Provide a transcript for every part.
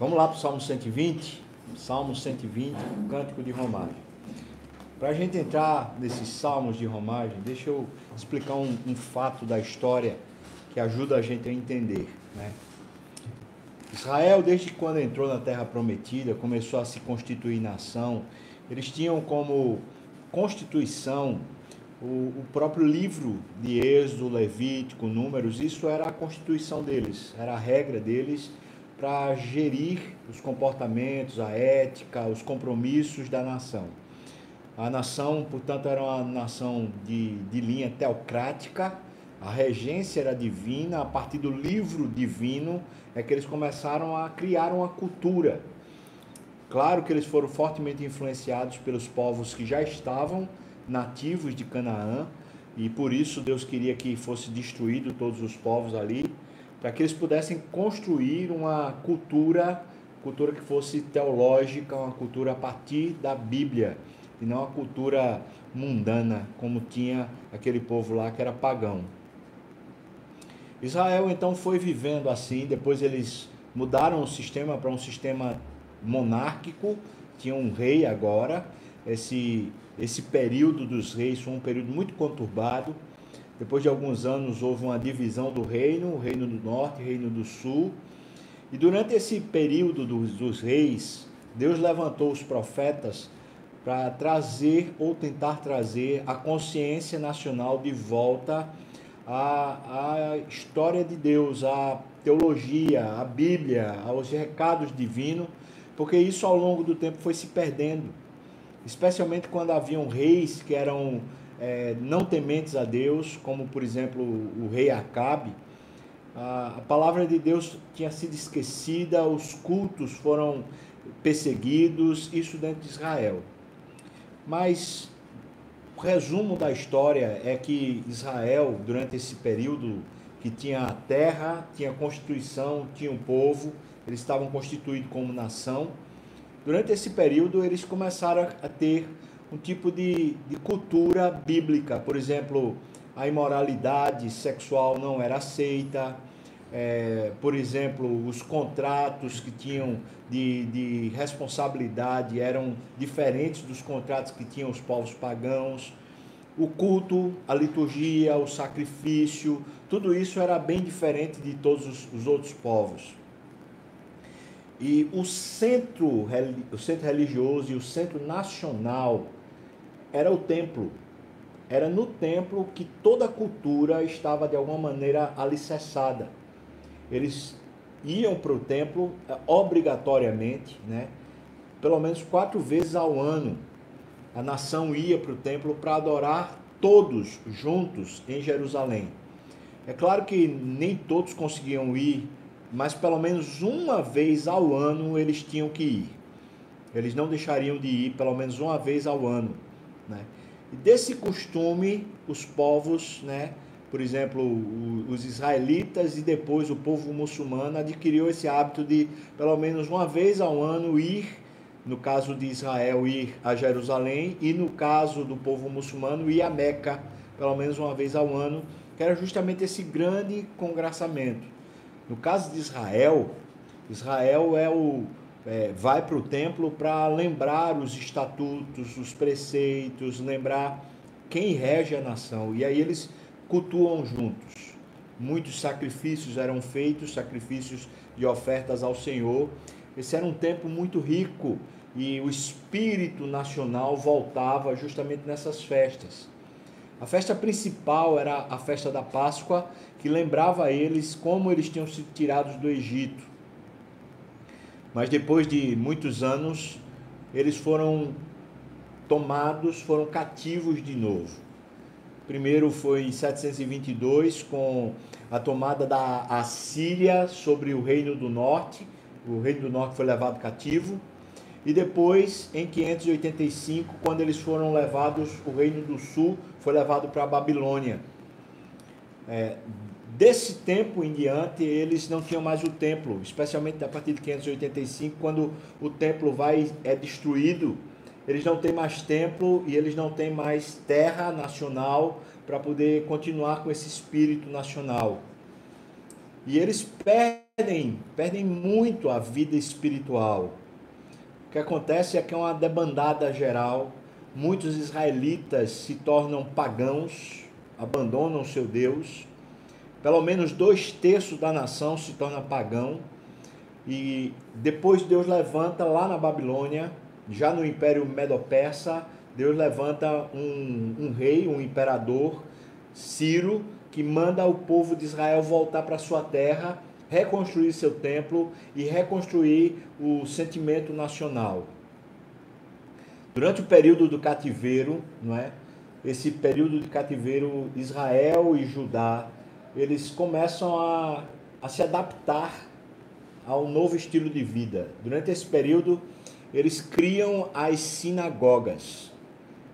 Vamos lá para o Salmo 120. Salmo 120, Cântico de Romagem. Para a gente entrar nesses salmos de romagem, deixa eu explicar um, um, fato da história que ajuda a gente a entender. Né? Israel, desde quando entrou na Terra Prometida, começou a se constituir nação. Eles tinham como constituição o, o próprio livro de Êxodo, Levítico, Números. Isso era a constituição deles, era a regra deles para gerir os comportamentos, a ética, os compromissos da nação. A nação, portanto, era uma nação de, de linha teocrática, a regência era divina, a partir do livro divino é que eles começaram a criar uma cultura. Claro que eles foram fortemente influenciados pelos povos que já estavam nativos de Canaã, e por isso Deus queria que fosse destruído todos os povos ali, para que eles pudessem construir uma cultura, cultura que fosse teológica, uma cultura a partir da Bíblia, e não a cultura mundana, como tinha aquele povo lá que era pagão. Israel então foi vivendo assim, depois eles mudaram o sistema para um sistema monárquico, tinha um rei agora. Esse, esse período dos reis foi um período muito conturbado depois de alguns anos houve uma divisão do reino, o reino do norte, o reino do sul. E durante esse período dos, dos reis, Deus levantou os profetas para trazer ou tentar trazer a consciência nacional de volta à, à história de Deus, à teologia, à Bíblia, aos recados divinos, porque isso ao longo do tempo foi se perdendo, especialmente quando haviam reis que eram é, não tementes a Deus, como por exemplo o, rei Acabe, a, a palavra de Deus tinha sido esquecida, os cultos foram perseguidos, isso dentro de Israel. Mas o resumo da história é que Israel, durante esse período que tinha a terra, tinha constituição, tinha um povo, eles estavam constituídos como nação. Durante esse período, eles começaram a ter um tipo de, de cultura bíblica. Por exemplo, a imoralidade sexual não era aceita. É, por exemplo, os contratos que tinham de, de responsabilidade eram diferentes dos contratos que tinham os povos pagãos. O culto, a liturgia, o sacrifício, tudo isso era bem diferente de todos os, os outros povos. E o centro, o centro religioso e o centro nacional era o templo. Era no templo que toda a cultura estava de alguma maneira alicerçada. Eles iam para o templo eh, obrigatoriamente, né? pelo menos quatro vezes ao ano. A nação ia para o templo para adorar todos juntos em Jerusalém. É claro que nem todos conseguiam ir, mas pelo menos uma vez ao ano eles tinham que ir. Eles não deixariam de ir pelo menos uma vez ao ano. Né? E desse costume, os povos, né, por exemplo, os israelitas e depois o povo muçulmano adquiriu esse hábito de, pelo menos uma vez ao ano, ir, no caso de Israel, ir a Jerusalém e no caso do povo muçulmano, ir a Meca, pelo menos uma vez ao ano, que era justamente esse grande congraçamento. No caso de Israel, Israel é o, é, vai para o templo para lembrar os estatutos, os preceitos, lembrar quem rege a nação. E aí eles cultuam juntos. Muitos sacrifícios eram feitos, sacrifícios de ofertas ao Senhor. Esse era um tempo muito rico e o espírito nacional voltava justamente nessas festas. A festa principal era a festa da Páscoa, que lembrava a eles como eles tinham sido tirados do Egito. Mas depois de muitos anos, eles foram tomados, foram cativos de novo. Primeiro foi em 722, com a tomada da Assíria sobre o Reino do Norte. O Reino do Norte foi levado cativo. E depois, em 585, quando eles foram levados, o Reino do Sul foi levado para a Babilônia. É, Desse tempo em diante, eles não tinham mais o templo, especialmente a partir de 585, quando o templo vai é destruído. Eles não têm mais templo e eles não têm mais terra nacional para poder continuar com esse espírito nacional. E eles perdem perdem, muito a vida espiritual. O que acontece é que é uma debandada geral. Muitos israelitas se tornam pagãos, abandonam seu Deus. Pelo menos dois terços da nação se torna pagão. E depois Deus levanta lá na Babilônia, já no Império Medo-Persa, Deus levanta um, um rei, um imperador, Ciro, que manda o povo de Israel voltar para sua terra, reconstruir seu templo e reconstruir o sentimento nacional. Durante o período do cativeiro, não é? Esse período de cativeiro, Israel e Judá, eles começam a, a se adaptar ao novo estilo de vida. Durante esse período, eles criam as sinagogas.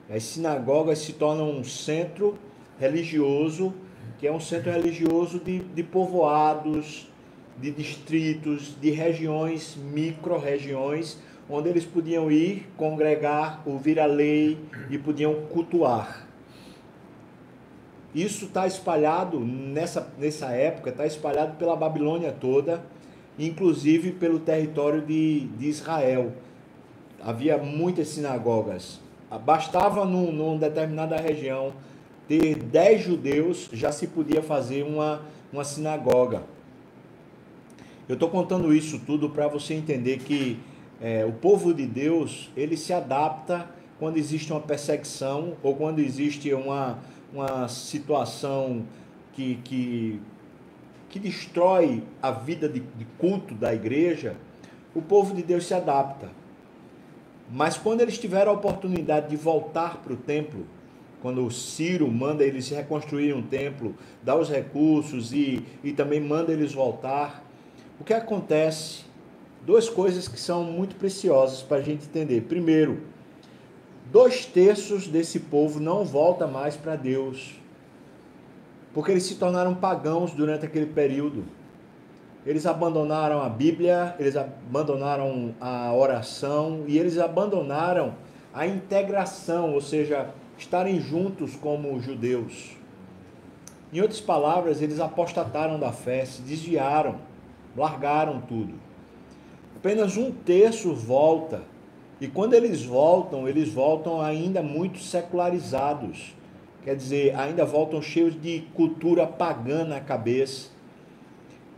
As sinagogas se tornam um centro religioso, que é um centro religioso de, de povoados, de distritos, de regiões, micro-regiões, onde eles podiam ir, congregar, ouvir a lei e podiam cultuar. Isso está espalhado nessa, nessa época, está espalhado pela Babilônia toda, inclusive pelo território de, de Israel. Havia muitas sinagogas. Bastava num, numa determinada região ter dez judeus, já se podia fazer uma, uma sinagoga. Eu estou contando isso tudo para você entender que é, o povo de Deus ele se adapta quando existe uma perseguição ou quando existe uma, uma situação que, que, que destrói a vida de, de culto da igreja, o povo de Deus se adapta. Mas quando eles tiveram a oportunidade de voltar para o templo, quando o Ciro manda eles reconstruírem um templo, dá os recursos e, e também manda eles voltar, o que acontece? Duas coisas que são muito preciosas para a gente entender. Primeiro, dois terços desse povo não volta mais para Deus, porque eles se tornaram pagãos durante aquele período. Eles abandonaram a Bíblia, eles abandonaram a oração e eles abandonaram a integração, ou seja, estarem juntos como judeus. Em outras palavras, eles apostataram da fé, se desviaram, largaram tudo. Apenas um terço volta. E quando eles voltam, eles voltam ainda muito secularizados. Quer dizer, ainda voltam cheios de cultura pagã na cabeça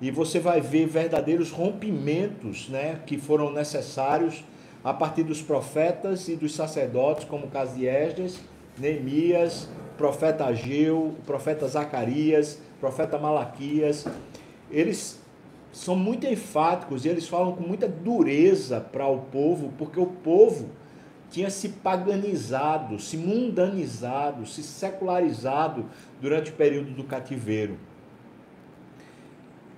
e você vai ver verdadeiros rompimentos né, que foram necessários a partir dos profetas e dos sacerdotes, como o caso de Esdras, Neemias, profeta Ageu, profeta Zacarias, profeta Malaquias. Eles são muito enfáticos e eles falam com muita dureza para o povo, porque o povo tinha se paganizado, se mundanizado, se secularizado durante o período do cativeiro.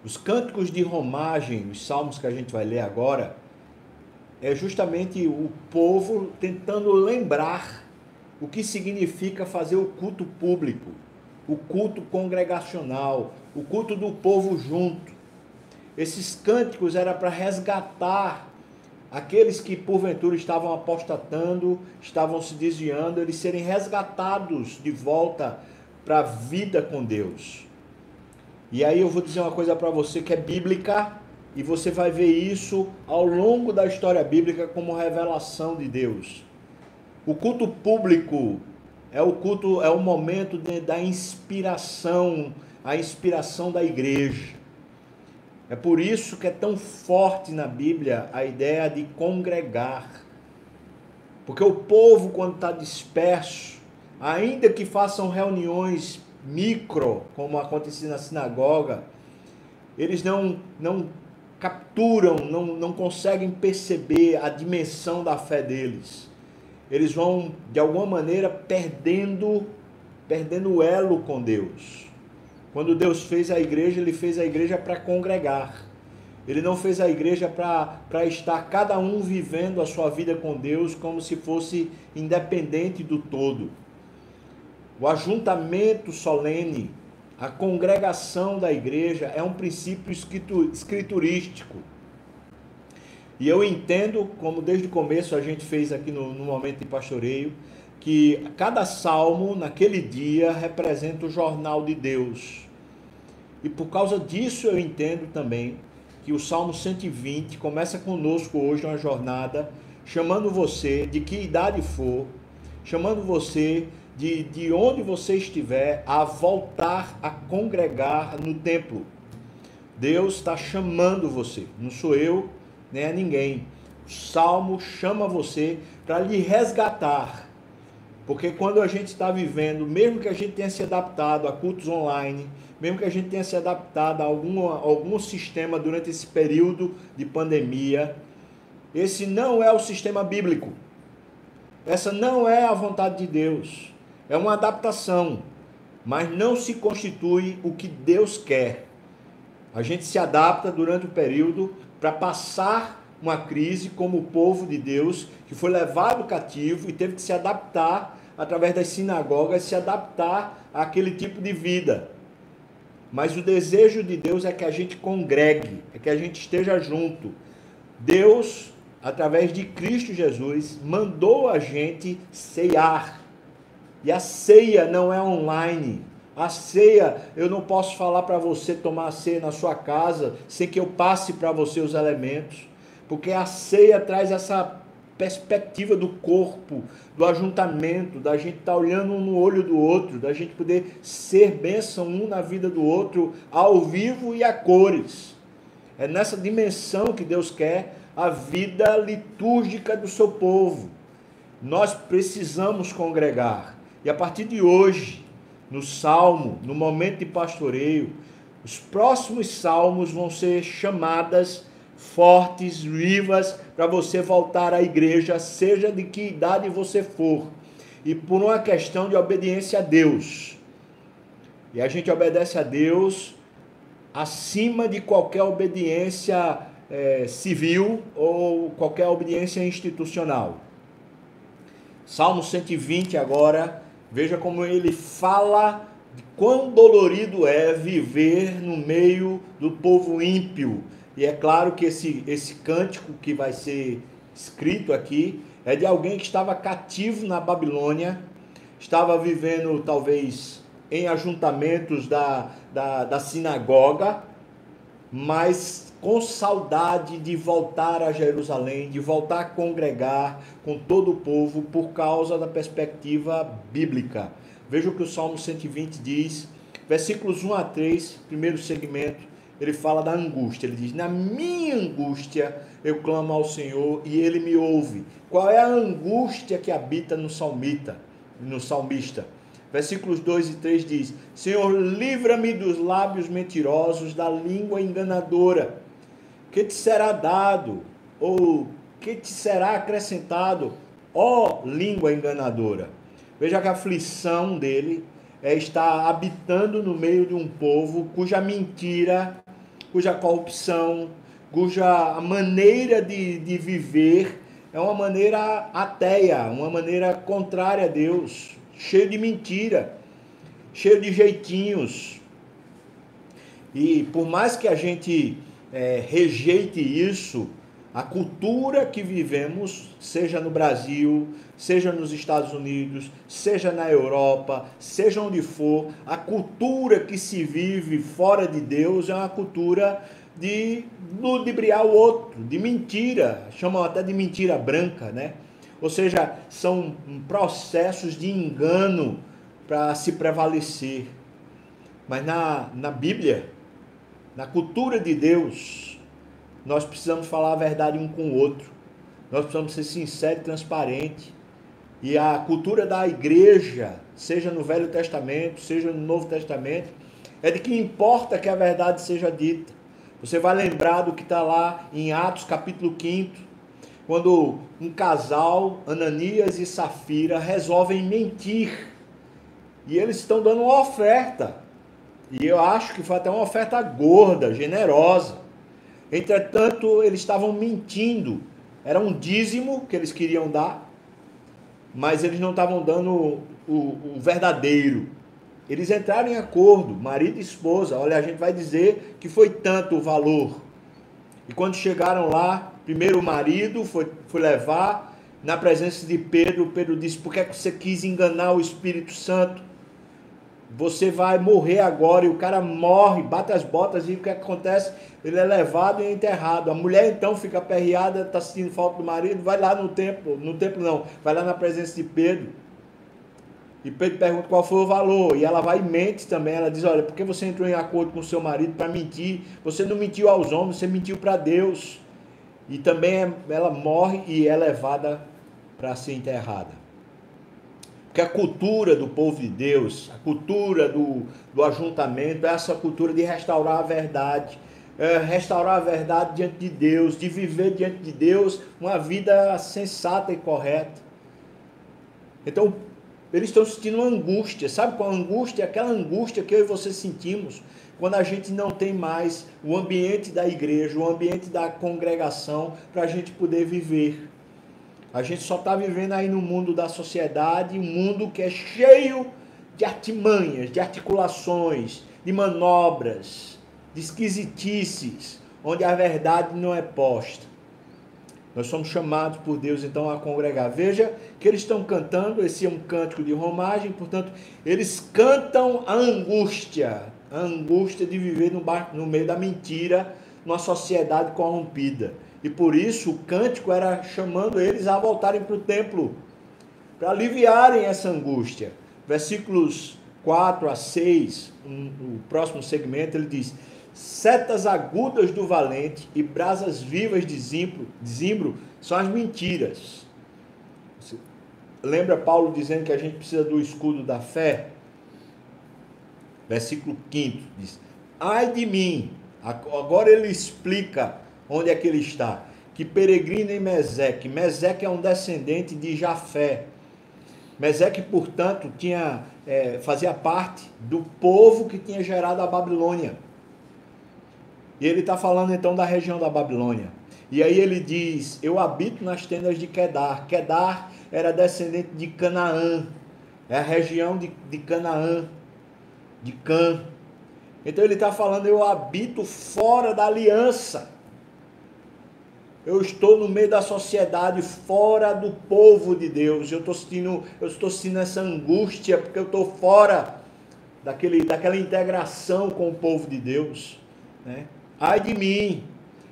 Os cânticos de romagem, os salmos que a gente vai ler agora, é justamente o povo tentando lembrar o que significa fazer o culto público, o culto congregacional, o culto do povo junto. Esses cânticos era para resgatar aqueles que porventura estavam apostatando, estavam se desviando, eles serem resgatados de volta para a vida com Deus. E aí eu vou dizer uma coisa para você que é bíblica e você vai ver isso ao longo da história bíblica como revelação de Deus. O culto público é o culto, é o momento de, da inspiração, a inspiração da igreja. É por isso que é tão forte na Bíblia a ideia de congregar. Porque o povo, quando está disperso, ainda que façam reuniões micro, como acontecia na sinagoga, eles não, não capturam, não, não conseguem perceber a dimensão da fé deles. Eles vão, de alguma maneira, perdendo, perdendo o elo com Deus. Quando Deus fez a igreja, ele fez a igreja para congregar. Ele não fez a igreja para estar cada um vivendo a sua vida com Deus como se fosse independente do todo o ajuntamento solene, a congregação da igreja é um princípio escriturístico. E eu entendo, como desde o começo a gente fez aqui no, no momento de pastoreio, que cada salmo naquele dia representa o jornal de Deus. E por causa disso eu entendo também que o Salmo 120 começa conosco hoje uma jornada, chamando você, de que idade for, chamando você de, de onde você estiver, a voltar a congregar no templo. Deus está chamando você, não sou eu, nem é ninguém. O Salmo chama você para lhe resgatar. Porque quando a gente está vivendo, mesmo que a gente tenha se adaptado a cultos online, mesmo que a gente tenha se adaptado a algum, algum sistema durante esse período de pandemia, esse não é o sistema bíblico. Essa não é a vontade de Deus. É uma adaptação, mas não se constitui o que Deus quer. A gente se adapta durante o período para passar uma crise como o povo de Deus que foi levado cativo e teve que se adaptar através das sinagogas, se adaptar àquele tipo de vida. Mas o desejo de Deus é que a gente congregue, é que a gente esteja junto. Deus, através de Cristo Jesus, mandou a gente ceiar. E a ceia não é online. A ceia, eu não posso falar para você tomar a ceia na sua casa sem que eu passe para você os elementos. Porque a ceia traz essa perspectiva do corpo, do ajuntamento, da gente estar tá olhando um no olho do outro, da gente poder ser bênção um na vida do outro, ao vivo e a cores. É nessa dimensão que Deus quer a vida litúrgica do seu povo. Nós precisamos congregar. E a partir de hoje, no salmo, no momento de pastoreio, os próximos salmos vão ser chamadas fortes, vivas, para você voltar à igreja, seja de que idade você for, e por uma questão de obediência a Deus. E a gente obedece a Deus acima de qualquer obediência é, civil ou qualquer obediência institucional. Salmo 120 agora, veja como ele fala de quão dolorido é viver no meio do povo ímpio e é claro que esse, esse cântico que vai ser escrito aqui é de alguém que estava cativo na Babilônia, estava vivendo talvez em ajuntamentos da, da, da sinagoga, mas com saudade de voltar a Jerusalém, de voltar a congregar com todo o povo por causa da perspectiva bíblica. Veja o que o Salmo 120 diz, versículos 1 a 3, primeiro segmento ele fala da angústia. Ele diz: Na minha angústia eu clamo ao Senhor e ele me ouve. Qual é a angústia que habita no salmita, no salmista? Versículos 2 e 3 diz: Senhor, livra-me dos lábios mentirosos, da língua enganadora. Que te será dado, ou que te será acrescentado, ó língua enganadora? Veja que a aflição dele é estar habitando no meio de um povo cuja mentira cuja corrupção, cuja maneira de, de viver é uma maneira ateia, uma maneira contrária a Deus, cheio de mentira, cheio de jeitinhos. E por mais que a gente é, rejeite isso, a cultura que vivemos, seja no Brasil, seja nos Estados Unidos, seja na Europa, seja onde for, a cultura que se vive fora de Deus é uma cultura de ludibriar o outro, de mentira, chamam até de mentira branca, né? Ou seja, são processos de engano para se prevalecer. Mas na, na Bíblia, na cultura de Deus, nós precisamos falar a verdade um com o outro. Nós precisamos ser sinceros e transparentes. E a cultura da igreja, seja no Velho Testamento, seja no Novo Testamento, é de que importa que a verdade seja dita. Você vai lembrar do que está lá em Atos capítulo 5, quando um casal, Ananias e Safira, resolvem mentir. E eles estão dando uma oferta. E eu acho que foi até uma oferta gorda, generosa. Entretanto, eles estavam mentindo. Era um dízimo que eles queriam dar, mas eles não estavam dando o, o, verdadeiro. Eles entraram em acordo, marido e esposa. Olha, a gente vai dizer que foi tanto o valor. E quando chegaram lá, primeiro o marido foi, foi levar na presença de Pedro. Pedro disse: Por que, é que você quis enganar o Espírito Santo? Você vai morrer agora, e o cara morre, bate as botas, e o que acontece? Ele é levado e enterrado. A mulher então fica aperreada, está sentindo falta do marido, vai lá no templo, no templo não, vai lá na presença de Pedro. E Pedro pergunta qual foi o valor. E ela vai e mente também. Ela diz: Olha, por que você entrou em acordo com seu marido para mentir? Você não mentiu aos homens, você mentiu para Deus. E também é, ela morre e é levada para ser enterrada. A cultura do povo de Deus, a cultura do, do ajuntamento, é essa cultura de restaurar a verdade. É restaurar a verdade diante de Deus, de viver diante de Deus uma vida sensata e correta. Então, eles estão sentindo uma angústia. Sabe qual angústia? Aquela angústia que eu e você sentimos quando a gente não tem mais o ambiente da igreja, o ambiente da congregação para a gente poder viver. A gente só está vivendo aí no mundo da sociedade, um mundo que é cheio de artimanhas, de articulações, de manobras, de esquisitices, onde a verdade não é posta. Nós somos chamados por Deus então a congregar. Veja que eles estão cantando, esse é um cântico de romagem, portanto, eles cantam a angústia, a angústia de viver no, bar, no meio da mentira, numa sociedade corrompida. E por isso o cântico era chamando eles a voltarem para o templo, para aliviarem essa angústia. Versículos 4 a 6, um, o próximo segmento, ele diz: Setas agudas do valente e brasas vivas de zimbro, de zimbro são as mentiras. Lembra Paulo dizendo que a gente precisa do escudo da fé? Versículo 5 diz: Ai de mim. Agora ele explica Onde é que ele está? Que peregrina em Meseque. Meseque é um descendente de Jafé. Meseque, portanto, tinha, é, fazia parte do povo que tinha gerado a Babilônia. E ele está falando então da região da Babilônia. E aí ele diz: Eu habito nas tendas de Kedar. Kedar era descendente de Canaã. É a região de, de Canaã, de Cã. Então ele está falando: Eu habito fora da aliança. Eu estou no meio da sociedade, fora do povo de Deus. Eu estou sentindo, eu estou sentindo essa angústia porque eu estou fora daquele, daquela integração com o povo de Deus. Né? Ai de mim,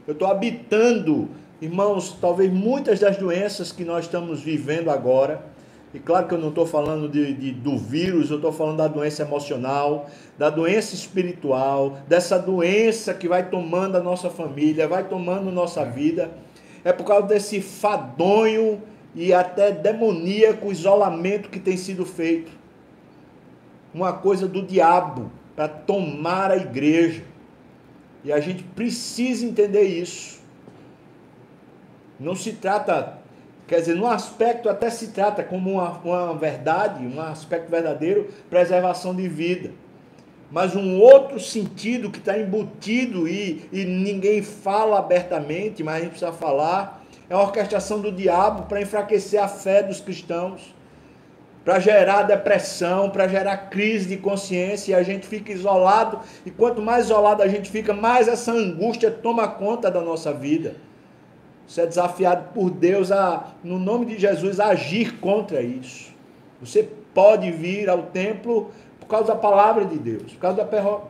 eu estou habitando, irmãos, talvez muitas das doenças que nós estamos vivendo agora. E claro que eu não estou falando de, de, do vírus, eu estou falando da doença emocional, da doença espiritual, dessa doença que vai tomando a nossa família, vai tomando nossa vida. É por causa desse fadonho e até demoníaco isolamento que tem sido feito. Uma coisa do diabo para tomar a igreja. E a gente precisa entender isso. Não se trata, quer dizer, no aspecto até se trata como uma, uma verdade, um aspecto verdadeiro, preservação de vida mas um outro sentido que está embutido e, e ninguém fala abertamente, mas a gente precisa falar, é a orquestração do diabo para enfraquecer a fé dos cristãos, para gerar depressão, para gerar crise de consciência, e a gente fica isolado, e quanto mais isolado a gente fica, mais essa angústia toma conta da nossa vida. Você é desafiado por Deus a, no nome de Jesus, a agir contra isso. Você pode vir ao templo por causa da palavra de Deus, por causa da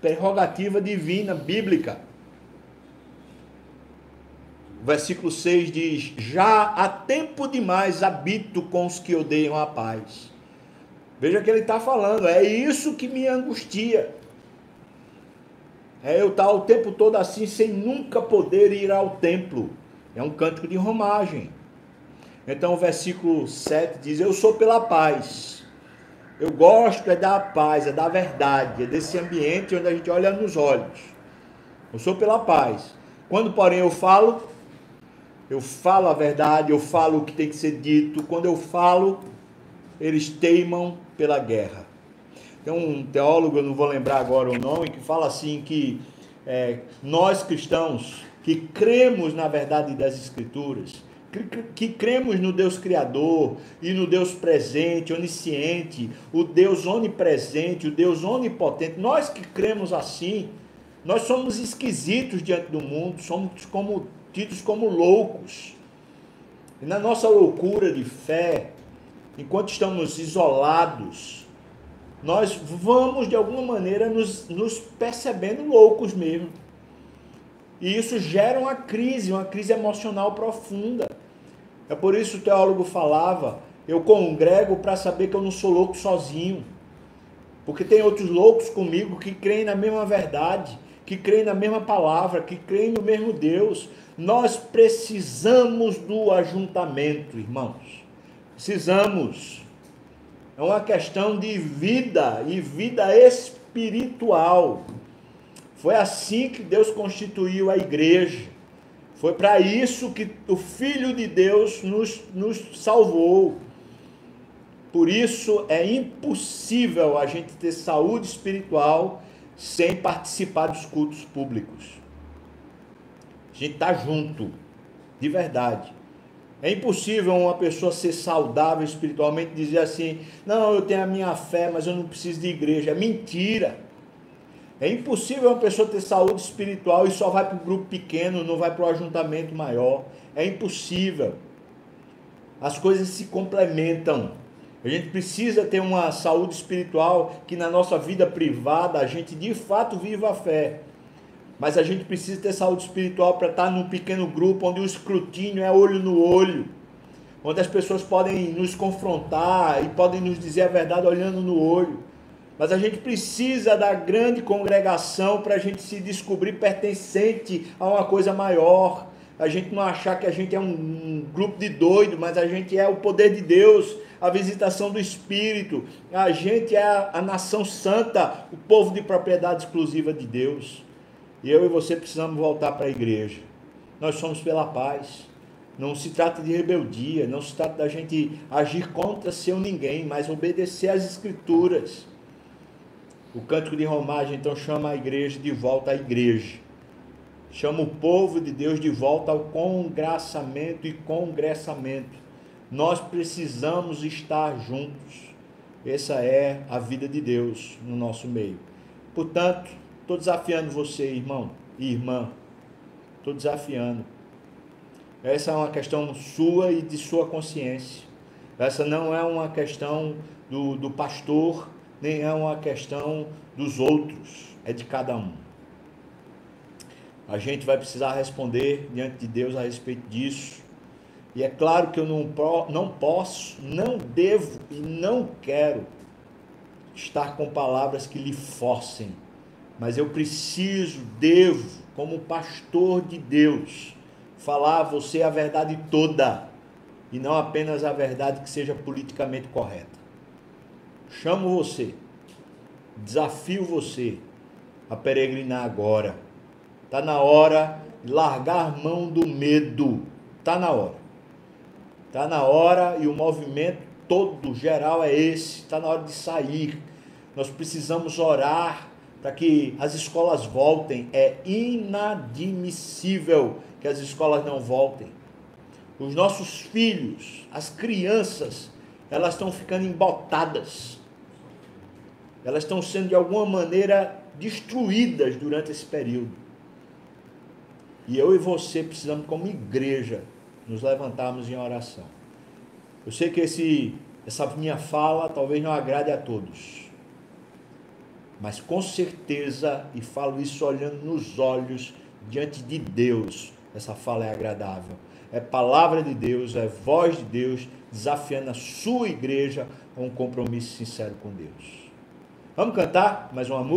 prerrogativa divina, bíblica. O versículo 6 diz: Já há tempo demais habito com os que odeiam a paz. Veja que ele está falando, é isso que me angustia. É eu estar o tempo todo assim, sem nunca poder ir ao templo. É um cântico de romagem. Então o versículo 7 diz: Eu sou pela paz eu gosto é da paz, é da verdade, é desse ambiente onde a gente olha nos olhos. Eu sou pela paz. Quando, porém, eu falo, eu falo a verdade, eu falo o que tem que ser dito. Quando eu falo, eles teimam pela guerra. Tem um teólogo, eu não vou lembrar agora o nome, que fala assim que é, nós cristãos que cremos na verdade das Escrituras, que cremos no Deus Criador e no Deus presente, onisciente, o Deus onipresente, o Deus onipotente, nós que cremos assim, nós somos esquisitos diante do mundo, somos como, tidos como loucos. E na nossa loucura de fé, enquanto estamos isolados, nós vamos de alguma maneira nos, nos percebendo loucos mesmo. E isso gera uma crise, uma crise emocional profunda. É por isso que o teólogo falava: eu congrego para saber que eu não sou louco sozinho. Porque tem outros loucos comigo que creem na mesma verdade, que creem na mesma palavra, que creem no mesmo Deus. Nós precisamos do ajuntamento, irmãos. Precisamos. É uma questão de vida e vida espiritual. Foi assim que Deus constituiu a igreja. Foi para isso que o Filho de Deus nos, nos salvou. Por isso é impossível a gente ter saúde espiritual sem participar dos cultos públicos. A gente está junto, de verdade. É impossível uma pessoa ser saudável espiritualmente e dizer assim: não, eu tenho a minha fé, mas eu não preciso de igreja. É mentira. É impossível uma pessoa ter saúde espiritual e só vai para o grupo pequeno, não vai para o ajuntamento maior. É impossível. As coisas se complementam. A gente precisa ter uma saúde espiritual que na nossa vida privada a gente de fato viva a fé. Mas a gente precisa ter saúde espiritual para estar num pequeno grupo onde o escrutínio é olho no olho, onde as pessoas podem nos confrontar e podem nos dizer a verdade olhando no olho. Mas a gente precisa da grande congregação para a gente se descobrir pertencente a uma coisa maior. A gente não achar que a gente é um, grupo de doido, mas a gente é o poder de Deus, a visitação do Espírito. A gente é a, a nação santa, o povo de propriedade exclusiva de Deus. E eu e você precisamos voltar para a igreja. Nós somos pela paz. Não se trata de rebeldia, não se trata da gente agir contra seu ninguém, mas obedecer às escrituras. O cântico de romagem então chama a igreja de volta à igreja. Chama o povo de Deus de volta ao congraçamento e congressamento. Nós precisamos estar juntos. Essa é a vida de Deus no nosso meio. Portanto, Estou desafiando você, irmão e irmã. Estou desafiando. Essa é uma questão sua e de sua consciência. Essa não é uma questão do, do pastor, nem é uma questão dos outros. É de cada um. A gente vai precisar responder diante de Deus a respeito disso. E é claro que eu não, não posso, não devo e não quero estar com palavras que lhe forcem mas eu preciso, devo, como pastor de Deus, falar a você a verdade toda e não apenas a verdade que seja politicamente correta. Chamo você, desafio você a peregrinar agora. Está na hora de largar mão do medo. Está na hora. Está na hora e o movimento todo geral é esse. Está na hora de sair. Nós precisamos orar para que as escolas voltem. É inadmissível que as escolas não voltem. Os nossos filhos, as crianças, elas estão ficando embotadas. Elas estão sendo de alguma maneira destruídas durante esse período. E eu e você precisamos, como igreja, nos levantarmos em oração. Eu sei que esse, essa minha fala talvez não agrade a todos mas com certeza, e falo isso olhando nos olhos diante de Deus, essa fala é agradável. É palavra de Deus, é voz de Deus desafiando a sua igreja a um compromisso sincero com Deus. Vamos cantar mais uma música?